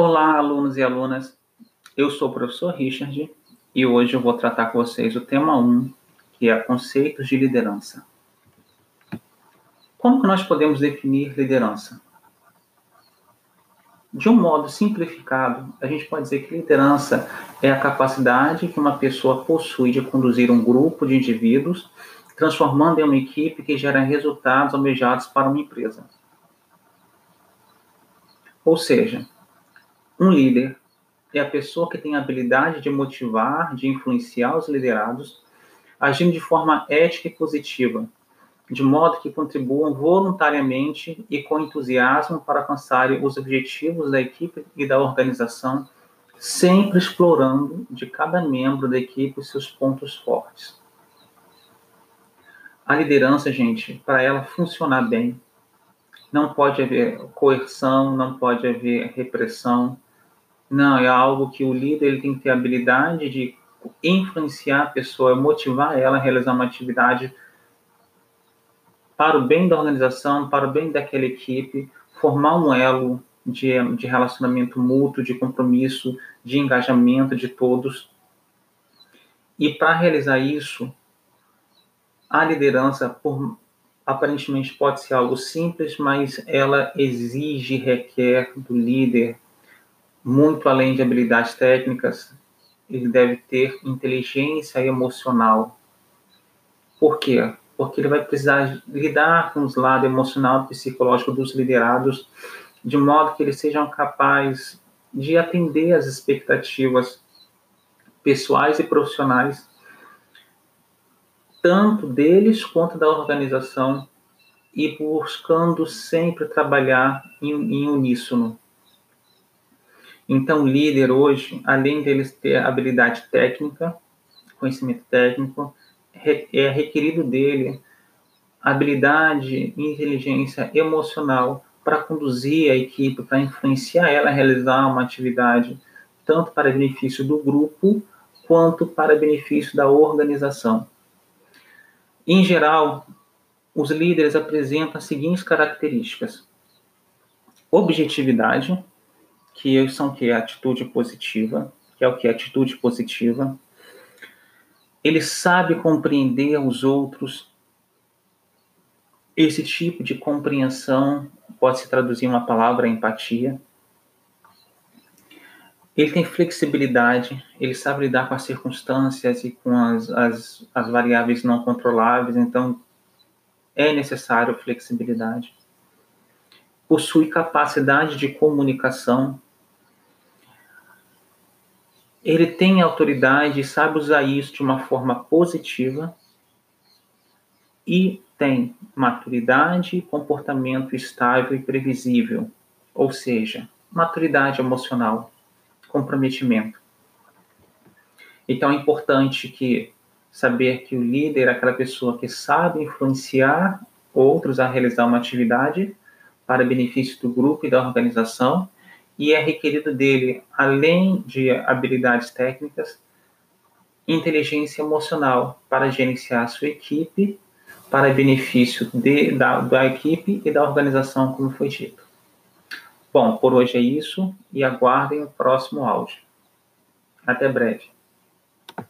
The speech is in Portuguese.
Olá, alunos e alunas. Eu sou o professor Richard e hoje eu vou tratar com vocês o tema 1, que é conceitos de liderança. Como que nós podemos definir liderança? De um modo simplificado, a gente pode dizer que liderança é a capacidade que uma pessoa possui de conduzir um grupo de indivíduos, transformando em uma equipe que gera resultados almejados para uma empresa. Ou seja, um líder é a pessoa que tem a habilidade de motivar, de influenciar os liderados, agindo de forma ética e positiva, de modo que contribuam voluntariamente e com entusiasmo para alcançarem os objetivos da equipe e da organização, sempre explorando de cada membro da equipe seus pontos fortes. A liderança, gente, para ela funcionar bem, não pode haver coerção, não pode haver repressão. Não, é algo que o líder ele tem que ter a habilidade de influenciar a pessoa, motivar ela a realizar uma atividade para o bem da organização, para o bem daquela equipe, formar um elo de, de relacionamento mútuo, de compromisso, de engajamento de todos. E para realizar isso, a liderança, por aparentemente pode ser algo simples, mas ela exige, requer do líder muito além de habilidades técnicas, ele deve ter inteligência emocional. Por quê? Porque ele vai precisar lidar com os lados emocional e psicológico dos liderados, de modo que eles sejam capazes de atender às expectativas pessoais e profissionais tanto deles quanto da organização e buscando sempre trabalhar em, em uníssono. Então, o líder hoje, além deles ter habilidade técnica, conhecimento técnico, é requerido dele habilidade e inteligência emocional para conduzir a equipe, para influenciar ela a realizar uma atividade, tanto para benefício do grupo quanto para benefício da organização. Em geral, os líderes apresentam as seguintes características: objetividade, que são que atitude positiva, que é o que atitude positiva. Ele sabe compreender os outros. Esse tipo de compreensão pode se traduzir em uma palavra empatia. Ele tem flexibilidade, ele sabe lidar com as circunstâncias e com as, as, as variáveis não controláveis, então é necessário flexibilidade. Possui capacidade de comunicação. Ele tem autoridade e sabe usar isso de uma forma positiva. E tem maturidade comportamento estável e previsível, ou seja, maturidade emocional comprometimento. Então é importante que saber que o líder é aquela pessoa que sabe influenciar outros a realizar uma atividade para benefício do grupo e da organização e é requerido dele, além de habilidades técnicas, inteligência emocional para gerenciar a sua equipe para benefício de, da, da equipe e da organização, como foi dito. Bom, por hoje é isso e aguardem o próximo áudio. Até breve.